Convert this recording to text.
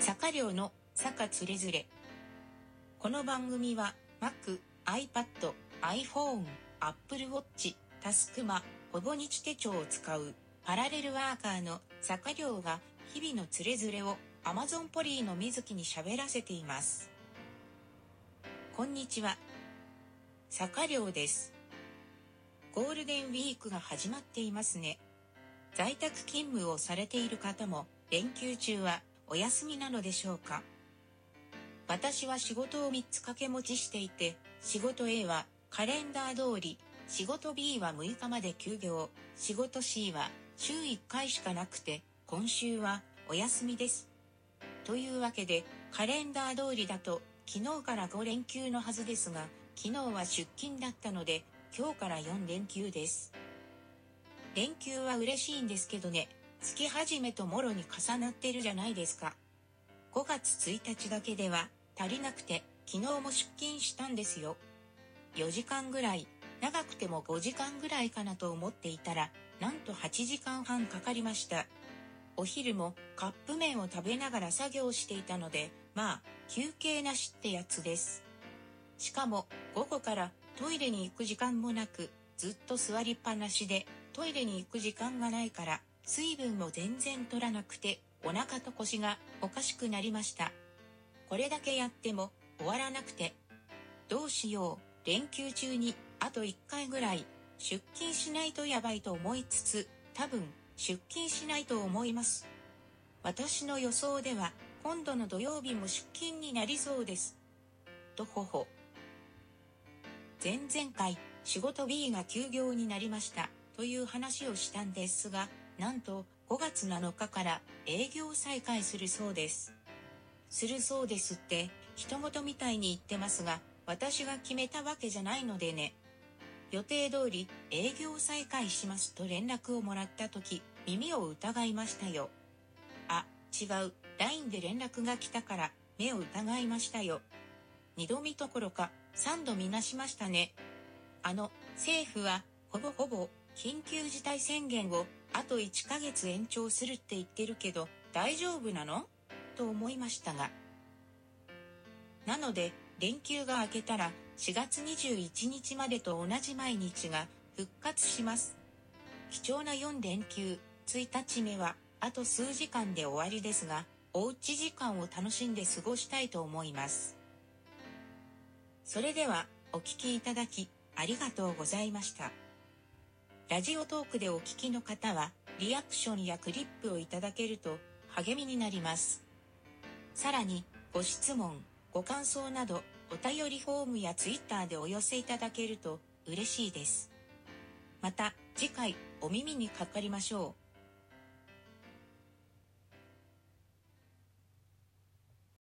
坂寮の坂つれづれこの番組は Mac、iPad、iPhone、Apple Watch、タスクマ、ほぼ日手帳を使うパラレルワーカーの坂寮が日々のつれづれを Amazon ポリーの水木に喋らせています。こんにちは。坂寮です。ゴールデンウィークが始まっていますね。在宅勤務をされている方も連休中はお休みなのでしょうか？私は仕事を3つ掛け持ちしていて、仕事 A はカレンダー通り、仕事 B は6日まで休業、仕事 C は週1回しかなくて、今週はお休みです。というわけで、カレンダー通りだと、昨日から5連休のはずですが、昨日は出勤だったので、今日から4連休です。連休は嬉しいんですけどね、月始めともろに重なってるじゃないですか。5月1日だけでは足りなくて、昨日も出勤したんですよ。4時間ぐらい、長くても5時間ぐらいかなと思っていたら、なんと8時間半かかりました。お昼もカップ麺を食べながら作業していたので、まあ、休憩なしってやつです。しかも、午後からトイレに行く時間もなく、ずっと座りっぱなしで、トイレに行く時間がないから、水分も全然取らなくて、お腹と腰がおかしくなりました。これだけやっても終わらなくて、どうしよう、連休中にあと1回ぐらい出勤しないとやばいと思いつつ、多分出勤しないと思います。私の予想では今度の土曜日も出勤になりそうです。とほほ。前々回仕事 B が休業になりましたという話をしたんですが、なんと5月7日から営業再開するそうです。するそうですって人事みたいに言ってますが、私が決めたわけじゃないのでね。予定通り営業再開しますと連絡をもらった時、耳を疑いましたよ。あ、違う。LINE で連絡が来たから目を疑いましたよ。二度見どころか三度見なしましたね。あの、政府はほぼほぼ緊急事態宣言をあと1ヶ月延長するって言ってるけど大丈夫なの？と思いましたが。なので、連休が明けたら4月21日までと同じ毎日が復活します。貴重な4連休、1日目はあと数時間で終わりですが、おうち時間を楽しんで過ごしたいと思います。それではお聞きいただきありがとうございました。ラジオトークでお聞きの方はリアクションやクリップをいただけると励みになります。さらにご質問、ご感想などお便りフォームやツイッターでお寄せいただけると嬉しいです。また次回お耳にかかりましょう。